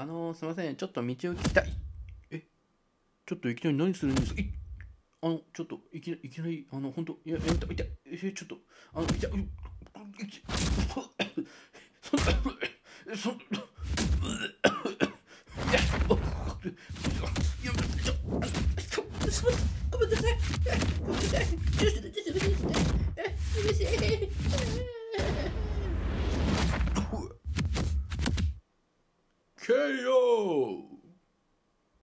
あのー、すいませんちょっと道を聞きたいえ？ちょっといきなり何するんですか？いあのちょっといきいきなりあの本当いややめた痛いえちょっとあの痛いそんなそんなごめんなさい。ごめんなさい。KO!